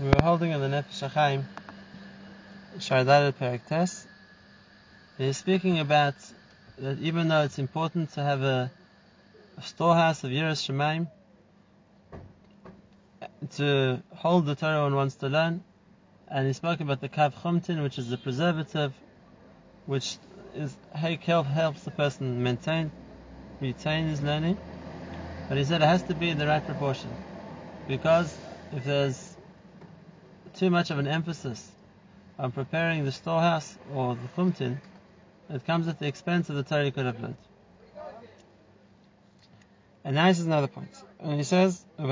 We were holding in the Nefesh HaChaim, Shardad Perak Tes. He's speaking about that even though it's important to have a, a storehouse of Yiras Shemaim, to hold the Torah one wants to learn, and he spoke about the Kav Chumtin, which is the preservative, which is help, helps the person maintain, retain his learning. But he said it has to be in the right proportion, because if there's too much of an emphasis on preparing the storehouse or the chumtin, it comes at the expense of the Torah you could have learned. And now this is another point. And he says, if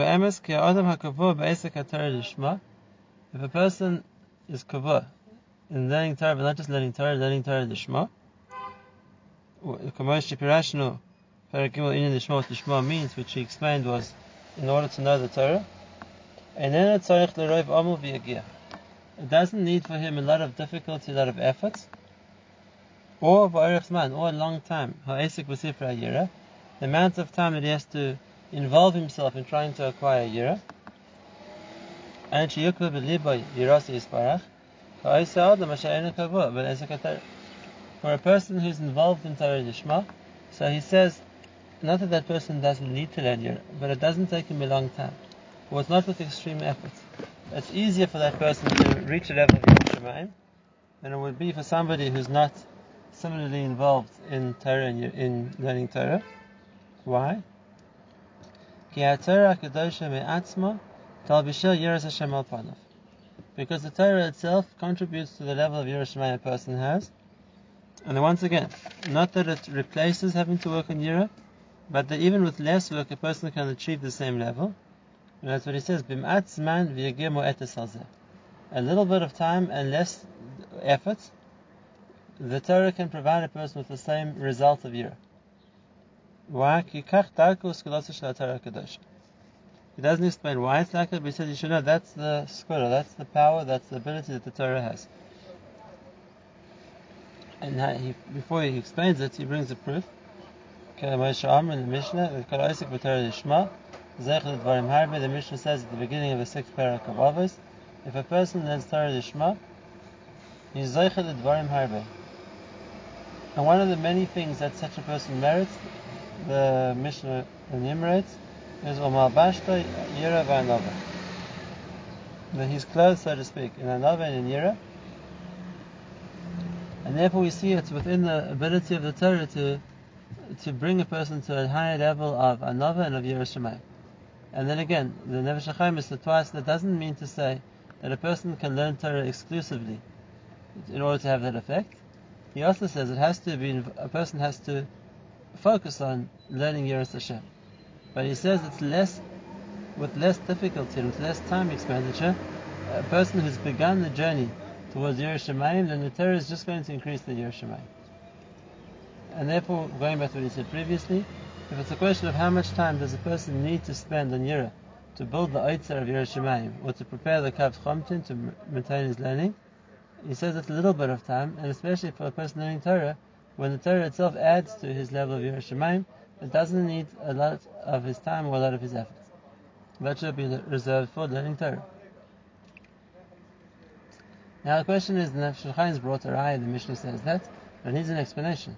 a person is kavur in learning Torah, but not just learning Torah, learning Torah lishma, Kamosh Pirashnu, Parakimul in the Shema, what the Shema means, which he explained was in order to know the Torah. And then it's It doesn't need for him a lot of difficulty, a lot of effort, or man, or a long time. The amount of time that he has to involve himself in trying to acquire yira. And for a person who's involved in Torah Lishma, so he says, not that that person doesn't need to learn Yira, but it doesn't take him a long time. It's not with extreme effort. It's easier for that person to reach a level of Yiras Shamayim than it would be for somebody who's not similarly involved in Torah and in learning Torah. Why? Because the Torah itself contributes to the level of Yiras Shamayim a person has, and once again, not that it replaces having to work on Yira, but that even with less work, a person can achieve the same level. And that's what he says, A little bit of time and less effort, the Torah can provide a person with the same result of Yira. Why? He doesn't explain why it's like that, but he says you should know that's the skura, that's the power, that's the ability that the Torah has. And he, before he explains it, he brings a proof. in the Mishnah, the Mishnah says at the beginning of the sixth parak of Avos, if a person learns Torah Lishma, he's Zeichel Dvarim Harbe. And one of the many things that such a person merits, the Mishnah enumerates, is Omal Bashta Yira V'Anova. That he's clothed, so to speak, in Anova and in Yira, and therefore we see it's within the ability of the Torah to to bring a person to a higher level of anova and of Yiras Shamayim. And then again, the Nefesh HaChaim is the twice. That doesn't mean to say that a person can learn Torah exclusively in order to have that effect. He also says it has to be a person has to focus on learning Yerush Hashem. But he says it's less with less difficulty and with less time expenditure. A person who's begun the journey towards Yiras Shamayim, then the Torah is just going to increase the Yiras Shamayim. And therefore, going back to what he said previously, if it's a question of how much time does a person need to spend on Yira to build the Eitzer of Yiras Shamayim, or to prepare the Kav Chomtin to maintain his learning, he says it's a little bit of time, and especially for a person learning Torah, when the Torah itself adds to his level of Yiras Shamayim, it doesn't need a lot of his time or a lot of his effort. That should be reserved for learning Torah. Now the question is, the Nefesh HaChaim's brought a raya, the Mishnah says that, but needs an explanation.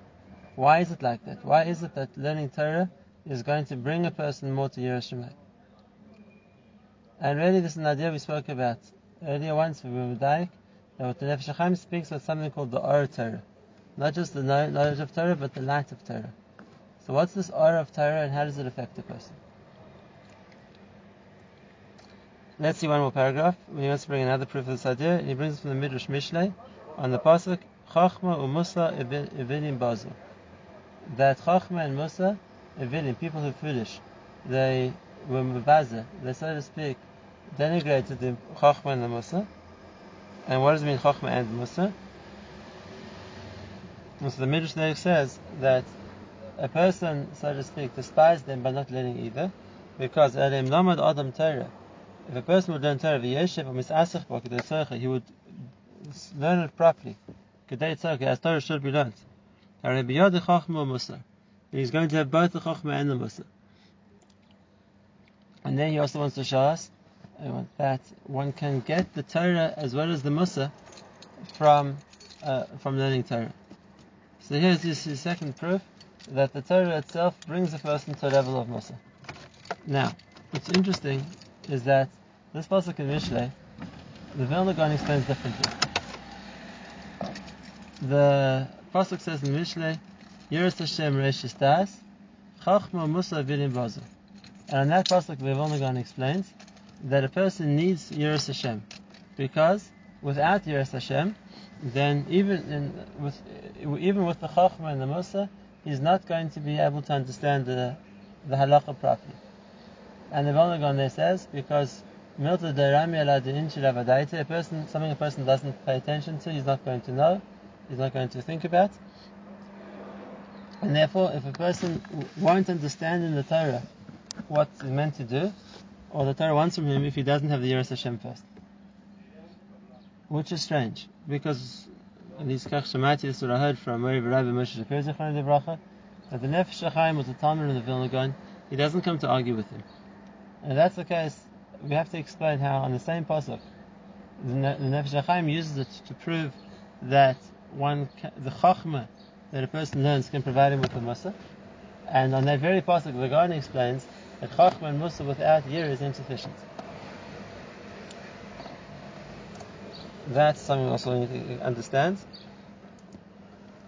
Why is it like that? Why is it that learning Torah is going to bring a person more to Yiras Shamayim? And really this is an idea we spoke about earlier once we were Daik, that the Nefesh HaChaim speaks of something called the Or Torah. Not just the knowledge of Torah, but the light of Torah. So what's this Or of Torah and how does it affect a person? Let's see one more paragraph. He wants to bring another proof of this idea. and He brings it from the Midrash Mishlei on the pasuk Chachma uMusa Evinim Bazu. That Chachma and Musa, Evinim, people who are foolish, they were Mabaza, they so to speak denigrated the Chachma and the Musa. And what does it mean Chachma and Musa? And so the Midrash says that a person, so to speak, despised them by not learning either, because Elim Lamad Adam Torah if a person would learn Torah v'yeshev or kedei he would learn it properly. Kedei as Torah should be learned. Hare biyad chachma musar. He's going to have both the chachma and the musar. And then he also wants to show us that one can get the Torah as well as the Musa from uh, from learning Torah. So here's his second proof that the Torah itself brings a person to a level of Musa. Now, what's interesting is that this pasuk in Mishlei, the Vilna Gaon explains differently. The pasuk says in Mishlei, Yiras Hashem Reish Das, Chachma Musa Vidim Bazu. And on that pasuk, Gaon explains that a person needs Yiras Hashem because without Yiras Hashem, then even in, with even with the Chachma and the Musa, he's not going to be able to understand the the halacha properly. And the Vilna Gaon there says because Milta derami a person something a person doesn't pay attention to, he's not going to know, he's not going to think about. And therefore, if a person won't understand in the Torah what he's meant to do, or the Torah wants from him if he doesn't have the Yiras Hashem first. Which is strange, because these Kach Shemati, this what I heard from Rabbi Moshe Shapir Zechron that the Nefesh HaChaim was the Talmud of the Vilna Gaon, he doesn't come to argue with him. And if that's the case, we have to explain how on the same pasuk, the, Nefesh HaChaim uses it to prove that one, the Chachma that a person learns can provide him with the Musa. And on that very pasuk, the Gaon explains that Chachma and Musa without Yir is insufficient. That's something also we need to understand.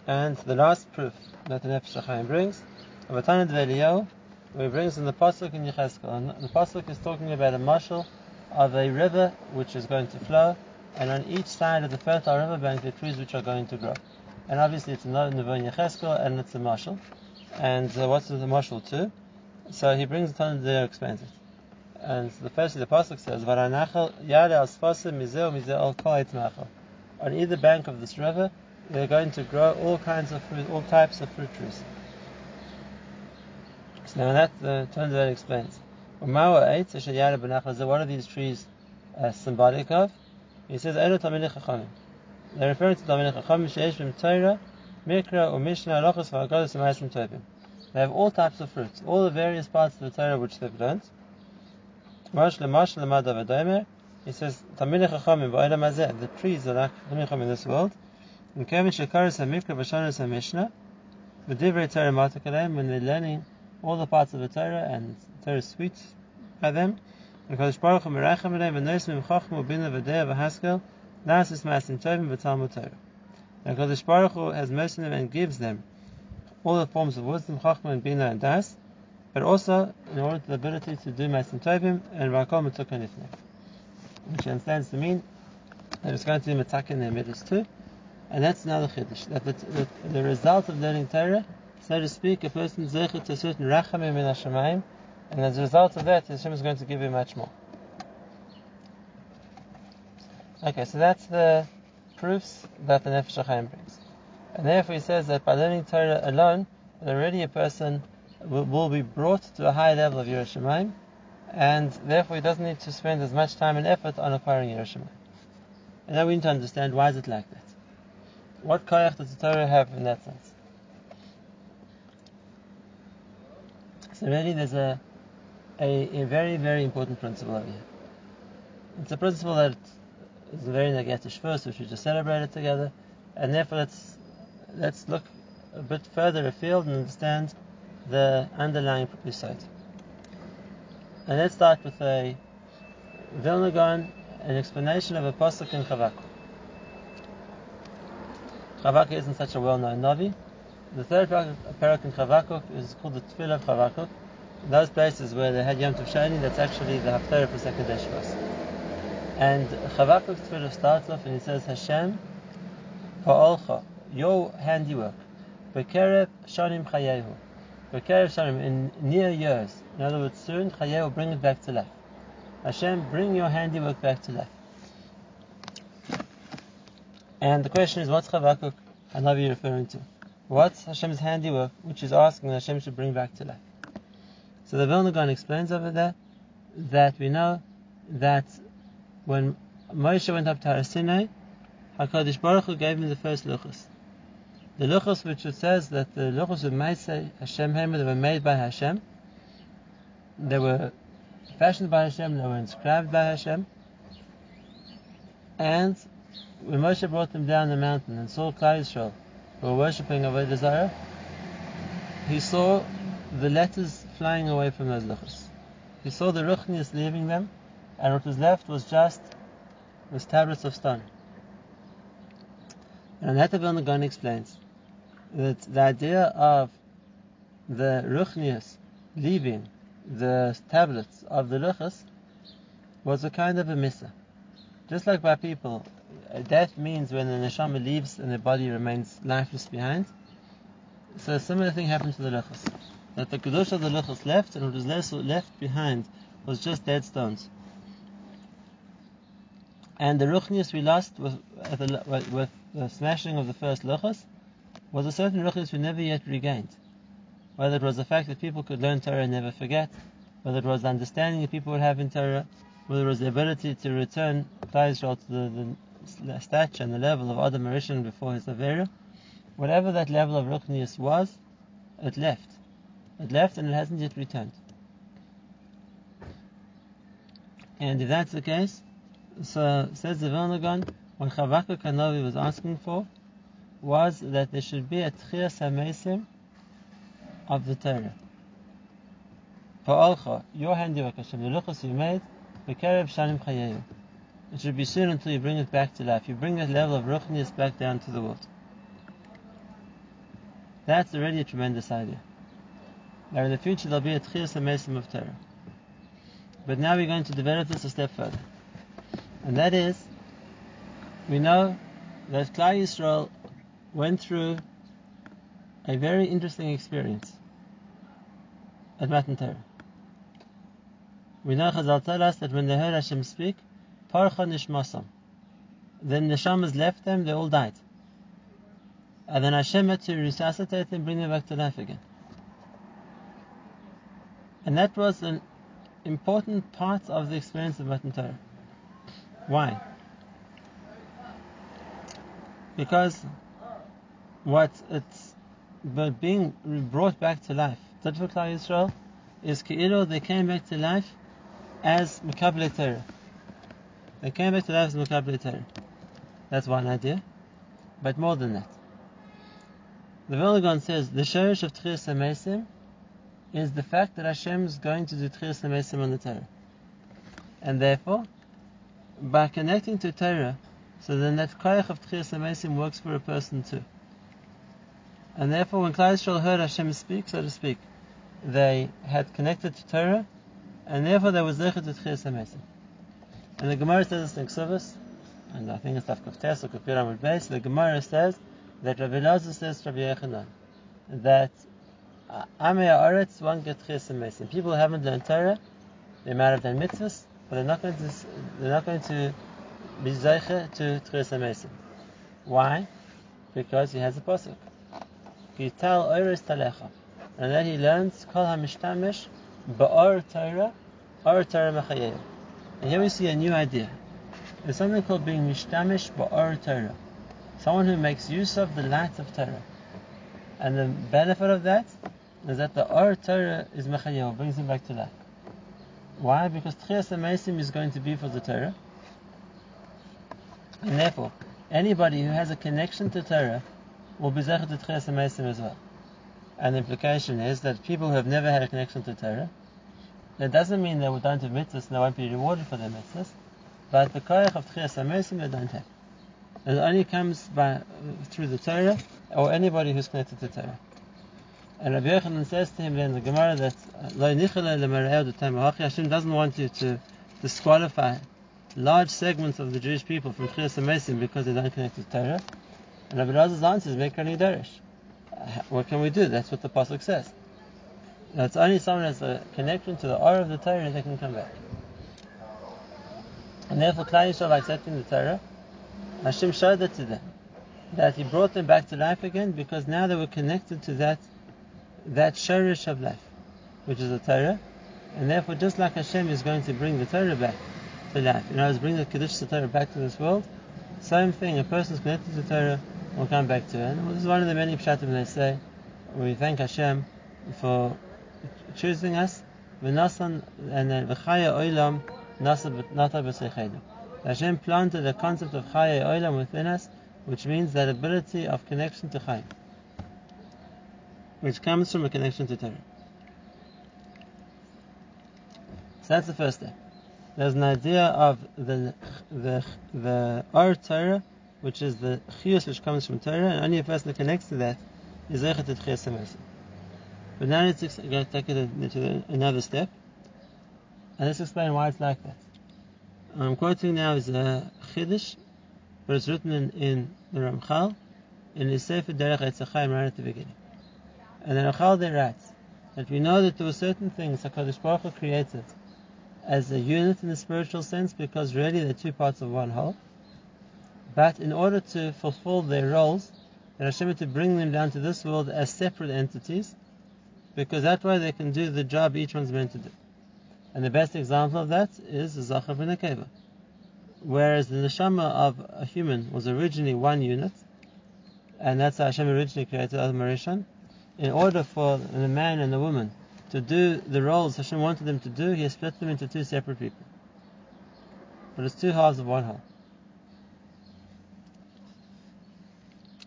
And the last proof that the Nefesh HaChaim brings, of Dvelio, where he brings in the Pasuk in Yecheskel. And the Pasuk is talking about a marshal of a river which is going to flow, and on each side of the fertile riverbank the trees which are going to grow. And obviously it's a Nevo in Yecheskel, and it's a marshal. And uh, what's the marshal too? So he brings the Tanakh there, explains it. And the first the pasuk says. On either bank of this river, they're going to grow all kinds of fruit, all types of fruit trees. So now that the Tanakh explains. Umawa eight. What are these trees uh, symbolic of? He says, "Elu tamilei chachamim." They're referring to tamilei chachamim sheish b'm Torah, mikra or mishnah, lochos v'agados u'maisim tovim. They have all types of fruits, all the various parts of the Torah which they've learned. He says, Tamil Chachamim ba'olam the trees are like Tamil Chachamim in this world. And Kevin Shekaris HaMikra Bashanis HaMishnah, V'divrei Torah Matakalim, when they're learning all the parts of the Torah and Torah is sweet by them. Kodesh Baruch Hu Merachem Aleim V'nosim Chachmu Bina V'deya V'haskel, Nasis Masim Tovim V'talmud Torah. Kodesh Baruch Hu has mercy on them and gives them all the forms of wisdom, chachma and bina and das, but also in order to the ability to do ma'asim tovim and rakom and which understands to mean that it's going to be matak in their middles too, and that's another chiddush. That the, the, the, result of learning Torah, so to speak, a person zecher to a certain rachamim in Hashemayim, and as a result of that, Hashem is going to give you much more. Okay, so that's the proofs that the Nefesh HaChaim brings. And therefore he says that by learning Torah alone, already a person will, will be brought to a high level of Yiras Shamayim, and therefore he doesn't need to spend as much time and effort on acquiring Yiras Shamayim. And now we need to understand why is it like that. What koyach does the Torah have in that sense? So really there's a, a, a very, very important principle over here. It's a principle that is very negatish first, which we just celebrated together, and therefore it's let's look a bit further afield and understand the underlying side. And let's start with a Vilna Gaon, an explanation of a pasuk in Chavak. Chavak isn't such a well-known Navi. The third parak in Chavakuk is called the Tefillah of. Those places where they had Yom Tov Shani, that's actually the Haftarah for day Shabbos. And Chavakuk's Tefillah starts off and he says, Hashem, Pa'olcha, your handiwork. Bekerev shanim chayehu. Bekerev shanim, in near years. In other words, soon chayehu bring it back to life. Hashem, bring your handiwork back to life. And the question is, what's Chavakuk Hanavi referring to? What's Hashem's handiwork, which is asking that Hashem should bring back to life? So the Vilna Gaon explains over there that we know that when Moshe went up to Har Sinai, HaKadosh Baruch Hu gave him the first luchos. The luchos which it says that the luchos of Maaseh Hashem Hemer, they were made by Hashem. They were fashioned by Hashem, they were inscribed by Hashem. And when Moshe brought them down the mountain and saw Klal Yisrael who were worshipping Avodah Zarah, he saw the letters flying away from those luchos. He saw the ruchnias leaving them, and what was left was just was tablets of stone. And that the Gon explains that the idea of the ruchnias leaving the tablets of the luchos was a kind of a missa. Just like by people, uh, death means when the neshama leaves and the body remains lifeless behind. So a similar thing happened to the luchos. That the kedusha of the luchos left, and what was left behind was just dead stones. And the ruchnius we lost with, the, with the smashing of the first luchos was a certain ruchnius we never yet regained. Whether it was the fact that people could learn Torah and never forget, whether it was the understanding that people would have in Torah, whether it was the ability to return Klal to the, the, stature and the level of Adam Arishan before his Avera, whatever that level of Ruchnius was, it left. It left and it hasn't yet returned. And if that's the case, so says the Vilna Gaon, what Chavakuk Hanavi was asking for was that there should be a Tchias HaMesim of the Torah. Pa'alcha, your handiwork, Hashem, the luchos you made, Bekerev Shanim Chayeyu. It should be soon until you bring it back to life. You bring that level of ruchnius back down to the world. That's already a tremendous idea. Now in the future there'll be a Tchias HaMesim of Torah. But now we're going to develop this a step further. And that is, we know that Klal Yisrael went through a very interesting experience at Matan Torah. We know Chazal tell us that when they heard Hashem speak, Parcha Nishmasam, then the Neshamas left them, they all died. And then Hashem had to resuscitate them, bring them back to life again. And that was an important part of the experience of Matan Torah. Why? Because what it's being brought back to life, that Yisrael is Ke'ilu, they came back to life as Makabale Torah. They came back to life as Makabale Torah. That's one idea. But more than that. The Vilna Gaon says the Shorish of Tchias HaMesim is the fact that Hashem is going to do Tchias HaMesim on the Torah. And therefore, by connecting to Torah, so then that koyach of Tchias HaMesim works for a person too. And therefore, when Yisrael heard Hashem speak, so to speak, they had connected to Torah, and therefore there was zecher to Tchias HaMesim. And the Gemara says this in Ksubas, and I think it's Tafkuf Tes or Kapiram with base, the Gemara says that Rabbi Lazar says to Rabbi Yochanan, that Uh, Amei Aretz won't get Tchias HaMesim. People haven't learned Torah, they might have done mitzvahs, but they're not going to they're not going to be zeiche to Tchias HaMesim. Why? Because he has a pasuk. Gital Oiris Talecha. And then he learns Kol HaMishtamish Ba'or Torah Or Torah Mechayev. And here we see a new idea. There's something called being Mishtamish Ba'or Torah. Someone who makes use of the light of Torah. And the benefit of that is that the Or Torah is Mechayev, brings him back to life. Why? Because Tchias HaMesim is going to be for the Torah. And therefore, anybody who has a connection to Torah will be Zechet to Tchias HaMesim as well. And the implication is that people who have never had a connection to Torah, that doesn't mean they don't have mitzvahs and they won't be rewarded for their mitzvahs, but the koyach of Tchias HaMesim they don't have. It only comes by through the Torah or anybody who's connected to Torah. And Rabbi Yochanan says to him in the Gemara that Hashem doesn't want you to disqualify large segments of the Jewish people from Tchias HaMesim because they don't connect to Torah. And Rabbi Lazar's answer is Mekani Darish. What can we do? That's what the Pasuk says. Now it's only someone has a connection to the aura of the Torah that can come back. And therefore, Klal Yisrael, by accepting the Torah, Hashem showed that to them. That He brought them back to life again because now they were connected to that that shorish of life, which is the Torah, and therefore just like Hashem is going to bring the Torah back to life, you know, bring the Kiddush Torah back to this world, same thing, a person is connected to Torah will come back to it. And this is one of the many pshatim they say, we thank Hashem for choosing us and then v'chaya oilam nata b'seichenu. Hashem planted a concept of chaya oilam within us, which means that ability of connection to chayim, which comes from a connection to Torah. So that's the first step. There's an idea of the the the Or Torah, which is the chiyus which comes from Torah, and only a person that connects to that is zeichet to chiyus But now let's take it into another step, and let's explain why it's like that. I'm quoting now is a chiddush, but it's written in, in the Ramchal, in the Sefer Derech Etz Chayim right at the beginning. And the Ramchal there writes that we know that there were certain things Hakadosh Baruch Hu created as a unit in the spiritual sense because really they're two parts of one whole. But in order to fulfill their roles, that Hashem had to bring them down to this world as separate entities, because that way they can do the job each one's meant to do. And the best example of that is the Zachar ben Akeva. Whereas the neshama of a human was originally one unit, and that's how Hashem originally created Adam Rishon, in order for the man and the woman to do the roles Hashem wanted them to do, He has split them into two separate people. But it's two halves of one whole.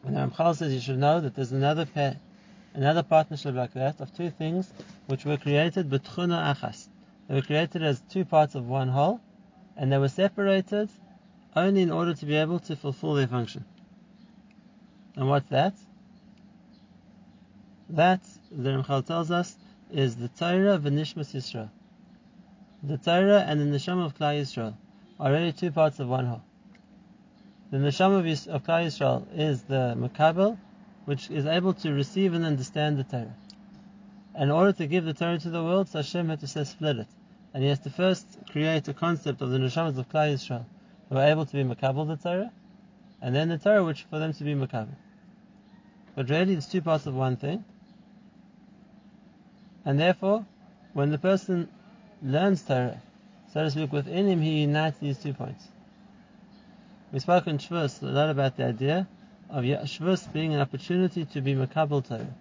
And Ramchal says you should know that there's another pair, another partnership like that of two things which were created betchuna achas. They were created as two parts of one whole, and they were separated only in order to be able to fulfill their function. And what's that? That, the Ramchal tells us, is the Torah v'nishmas Yisrael. The Torah and the neshama of Klal Yisrael are really two parts of one whole. The neshama of, Yis- of Klal Yisrael is the makabel, which is able to receive and understand the Torah. In order to give the Torah to the world, Hashem had to say split it, and He has to first create a concept of the neshamas of Klal Yisrael who are able to be makabel the Torah, and then the Torah which for them to be makabel. But really, it's two parts of one thing. And therefore, when the person learns Torah, so to speak, within him, he unites these two points. We spoke in Shavuos a lot about the idea of Shavuos being an opportunity to be Makabal Torah.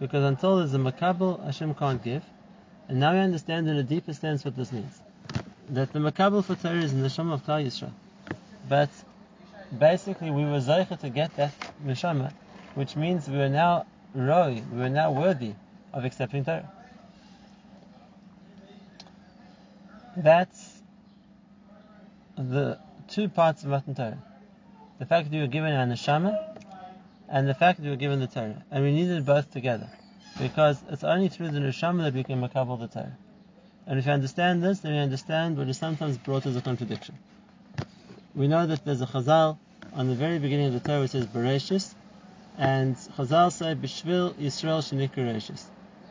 Because until there's a Makabal, Hashem can't give. And now we understand in a deeper sense what this means. That the Makabal for Torah is in the Neshama of Klal Yisrael. But basically, we were Zeicha to get that Neshama, which means we are now Roi, we are now worthy of accepting Torah. That's the two parts of Matan Torah. The fact that you were given an neshama and the fact that you were given the Torah. And we needed both together. Because it's only through the neshama that we can makabel the Torah. And if you understand this, then you understand what is sometimes brought as a contradiction. We know that there's a chazal on the very beginning of the Torah which says Bereshis, and chazal say Bishvil Yisrael Shenik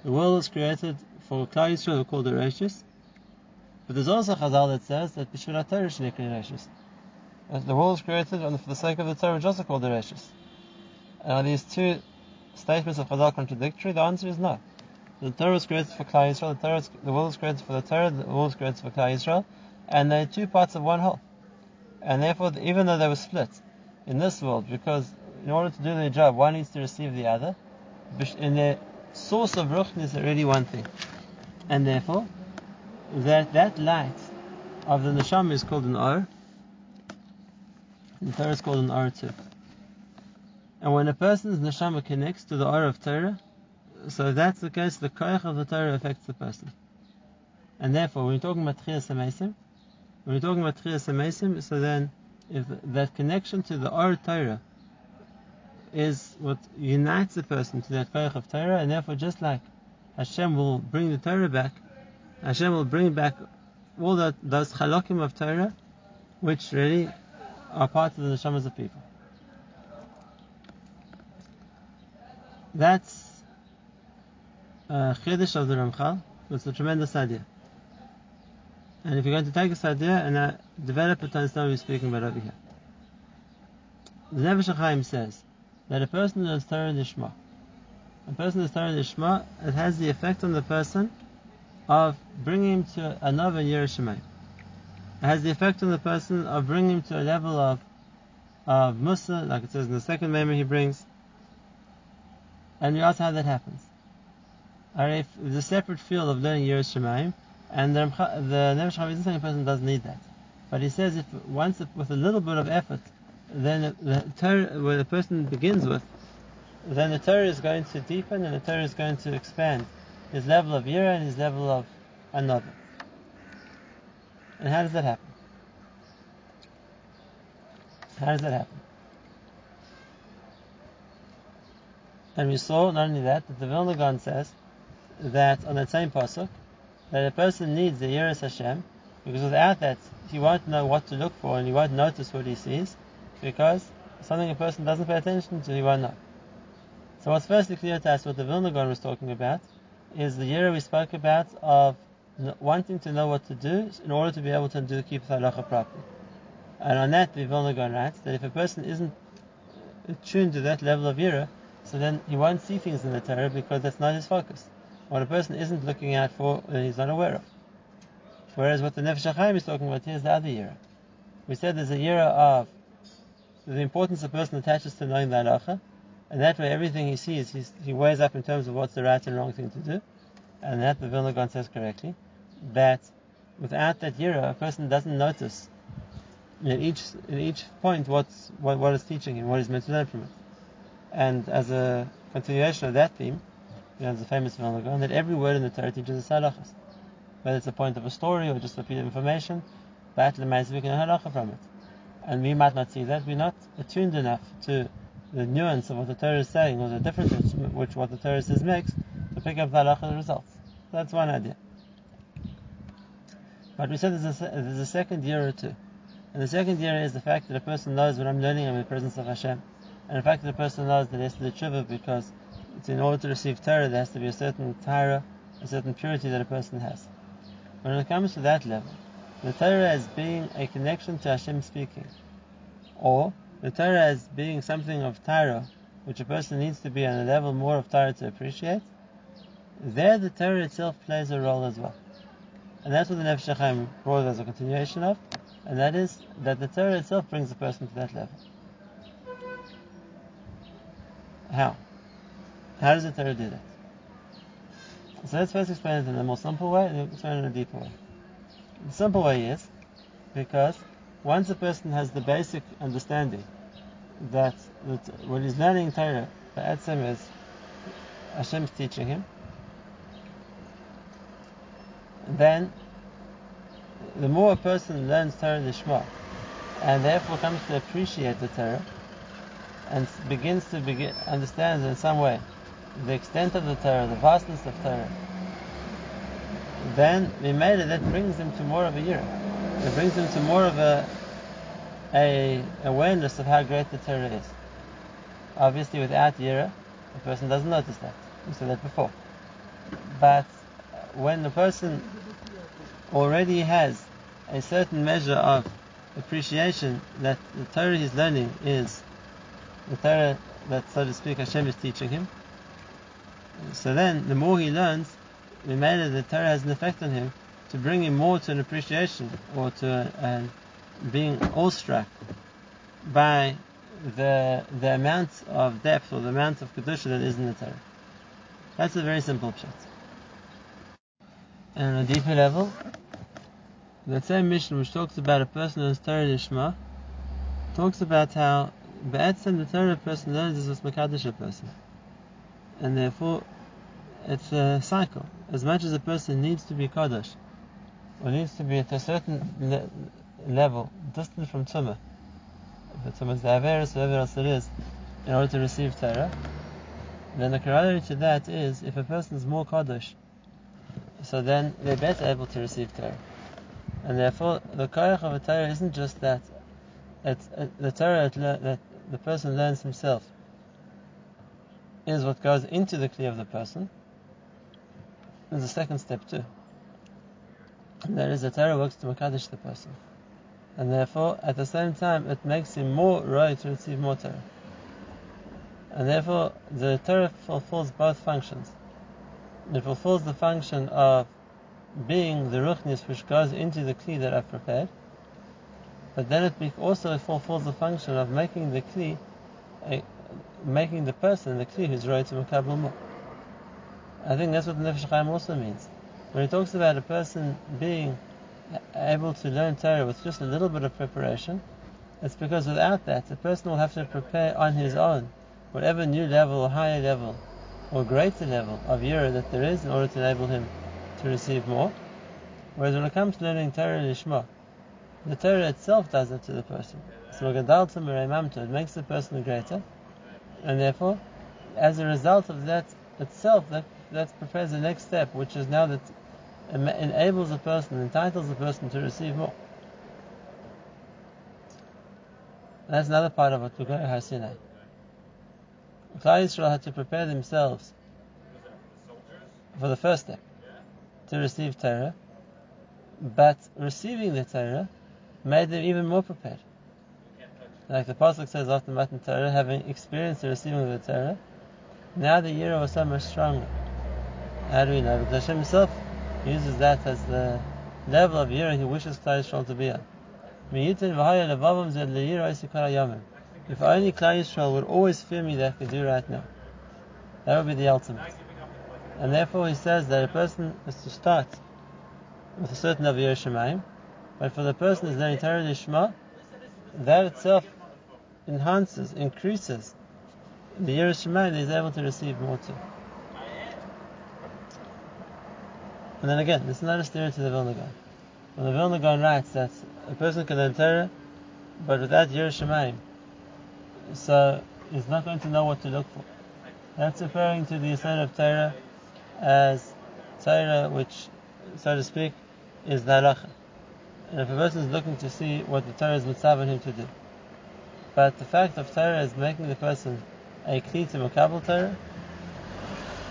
The world was created for Klal Yisrael, who called the Reshis, but there's also a Chazal that says that Bishvil Torah Shnikri Reshis. The world was created for the sake of the Torah, also called the Reshis. And are these two statements of Chazal contradictory? The answer is no. The Torah was created for Klal Yisrael, the, Torah was, the world was created for the Torah, the world was created for Klal Yisrael, and they're two parts of one whole. And therefore, even though they were split in this world, because in order to do their job, one needs to receive the other, in their source of ruchn is already one thing. And therefore, that that light of the neshama is called an or. The Torah is called an or too. And when a person's neshama connects to the or of Torah, so that's the case, the koich of the Torah affects the person. And therefore, when you're talking about Tchias HaMesim, when you're talking about Tchias HaMesim, so then if that connection to the or Torah is what unites a person to that koich of Torah, and therefore just like Hashem will bring the Torah back, Hashem will bring back all that, those chalokim of Torah, which really are part of the neshamas of people. That's a chiddush of the Ramchal. It's a tremendous idea. And if you're going to take this idea and uh, develop it understand what we're speaking about over here. The Nefesh HaChaim says that a person who learns Torah Nishma, a person who is Torah Nishma, it has the effect on the person of bringing him to another Yiras Shamayim. It has the effect on the person of bringing him to a level of of Musa, like it says in the second memo he brings. And we ask how that happens. Or if a separate field of learning Yiras Shamayim, And the, the a person doesn't need that. But he says if once with a little bit of effort, then the Torah, where the person begins with, then the Torah is going to deepen and the Torah is going to expand his level of Yira and his level of another. And how does that happen? How does that happen? And we saw not only that, that the Vilna Gaon says that on that same pasuk that a person needs the Yiras Hashem because without that he won't know what to look for and he won't notice what he sees because something a person doesn't pay attention to he won't know. So what's firstly clear to us what the Vilna Gaon was talking about is the Yira we spoke about of wanting to know what to do in order to be able to do keep the halacha properly. And on that the Vilna Gaon writes that if a person isn't tuned to that level of Yira, so then he won't see things in the Torah because that's not his focus. What a person isn't looking out for, uh, he's not aware of. Whereas what the Nefesh HaChaim is talking about here is the other Yira. We said there's a Yira of the importance a person attaches to knowing the halacha, and that way everything he sees, he weighs up in terms of what's the right and wrong thing to do, and that the Vilna Gaon says correctly, that without that Yira, a person doesn't notice in each in each point what's what, what is teaching him, what he's meant to learn from it. And as a continuation of that theme, you know, there's a famous Vilna Gaon that every word in the Torah teaches a halachas. Whether it's a point of a story or just a piece of information, that we can learn halacha from it. And we might not see that. We're not attuned enough to the nuance of what the Torah is saying or the difference which what the Torah says makes to pick up the results. That's one idea. But we said there's a, there's a second year or two. And the second year is the fact that a person knows when I'm learning I'm in the presence of Hashem. And the fact that a person knows that he has to do tshuva because it's in order to receive Torah there has to be a certain Torah, a certain purity that a person has. When it comes to that level, the Torah as being a connection to Hashem speaking, or the Torah as being something of Torah, which a person needs to be on a level more of Torah to appreciate, there the Torah itself plays a role as well. And that's what the Nefesh HaChaim brought as a continuation of, and that is that the Torah itself brings the person to that level. How? How does the Torah do that? So let's first explain it in a more simple way and then explain it in a deeper way. The simple way is because once a person has the basic understanding that, that what he's learning Torah, the Etzem is Hashem's teaching him, then the more a person learns Torah Lishma and therefore comes to appreciate the Torah, and begins to begin, understand in some way the extent of the Torah, the vastness of Torah, then we made it that brings him to more of a year. It brings him to more of a, a awareness of how great the Torah is. Obviously, without Yira, a person doesn't notice that. We said that before. But when the person already has a certain measure of appreciation that the Torah he's learning is the Torah that, so to speak, Hashem is teaching him. So then, the more he learns, the matter the Torah has an effect on him to bring him more to an appreciation or to a, a being awestruck by the the amount of depth or the amount of kedusha that is in the Torah. That's a very simple pshat. And on a deeper level, that same mission which talks about a person who is Torah Lishma talks about how Ba'atzim, the Torah person learns is a Makadosh person. And therefore, it's a cycle. As much as a person needs to be Kaddish, or needs to be at a certain level, distant from Tumah, if it's Tumah Zaveris, whatever else it is, in order to receive Torah, then the corollary to that is if a person is more Kaddish, so then they're better able to receive Torah. And therefore, the Koyach of a Torah isn't just that it's, uh, the Torah that the person learns himself is what goes into the kli of the person. There's a second step too. And that is the Torah works to Makadish the person. And therefore, at the same time, it makes him more right to receive more Torah. And therefore, the Torah fulfills both functions. It fulfills the function of being the ruchnis which goes into the kli that I've prepared, but then it also fulfills the function of making the kli, making the person the kli who's ready to makabel more. I think that's what the Nefesh Chaim also means. When he talks about a person being able to learn Torah with just a little bit of preparation, it's because without that, the person will have to prepare on his own whatever new level or higher level or greater level of Yira that there is in order to enable him to receive more. Whereas when it comes to learning Torah Lishma, the Torah itself does it to the person. So it makes the person greater, and therefore, as a result of that itself, that, that prepares the next step, which is now that enables a person, entitles a person to receive more. That's another part of what to Sinai. Klal Yisrael had to prepare themselves for the first step, to receive Torah, but receiving the Torah made them even more prepared. Like the Pasuk says after Matan Torah, having experienced the receiving of the Torah, now the Yira was so much stronger. How do we know? Because Hashem himself uses that as the level of Yira he wishes Klal Yisrael to be on. If only Klal Yisrael would always fear me that could do right now. That would be the ultimate. And therefore he says that a person is to start with a certain level of Yiras Shamayim, but for the person who's learning Torah Lishma, that itself enhances, increases the Yiras Shamayim that he's able to receive more to. And then again, this is not a steer to the Vilna Gaon. When the Vilna Gaon writes that a person can Torah, but without Yiras Shamayim, so uh, he's not going to know what to look for. That's referring to the aside of Torah as Torah, which, so to speak, is the halacha. And if a person is looking to see what the Torah is mitzvah him to do, but the fact of Torah is making the person a kli to makabel Torah,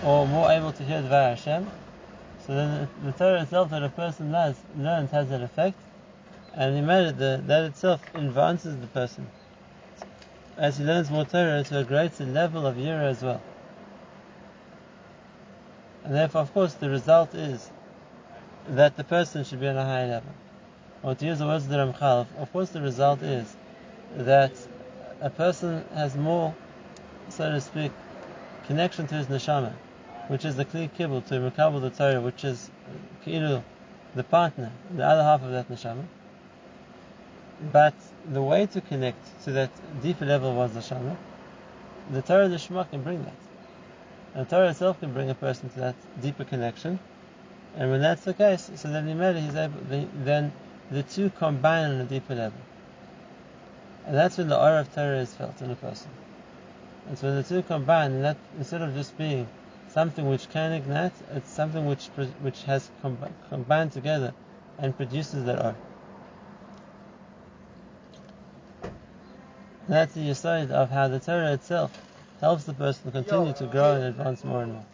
or more able to hear the Hashem, so then the, Torah itself that a person learns, learns has that effect, and imagine that itself advances the person as he learns more Torah to a greater level of Yira as well. And therefore, of course, the result is that the person should be on a higher level. Or to use the words of the Ramchal, of course, the result is that a person has more, so to speak, connection to his neshama, which is the kli kibbul to Makabal the Torah, which is ki'ilu, the partner, the other half of that neshama. But the way to connect to that deeper level was the Shama. The Torah the Shema can bring that. And the Torah itself can bring a person to that deeper connection. And when that's the case, so then he's able, then the two combine on a deeper level. And that's when the aura of Torah is felt in a person. And so when the two combine, and that instead of just being something which can ignite, it's something which which has combined together and produces that aura. That's the aside of how the Torah itself helps the person continue to grow and advance more and more.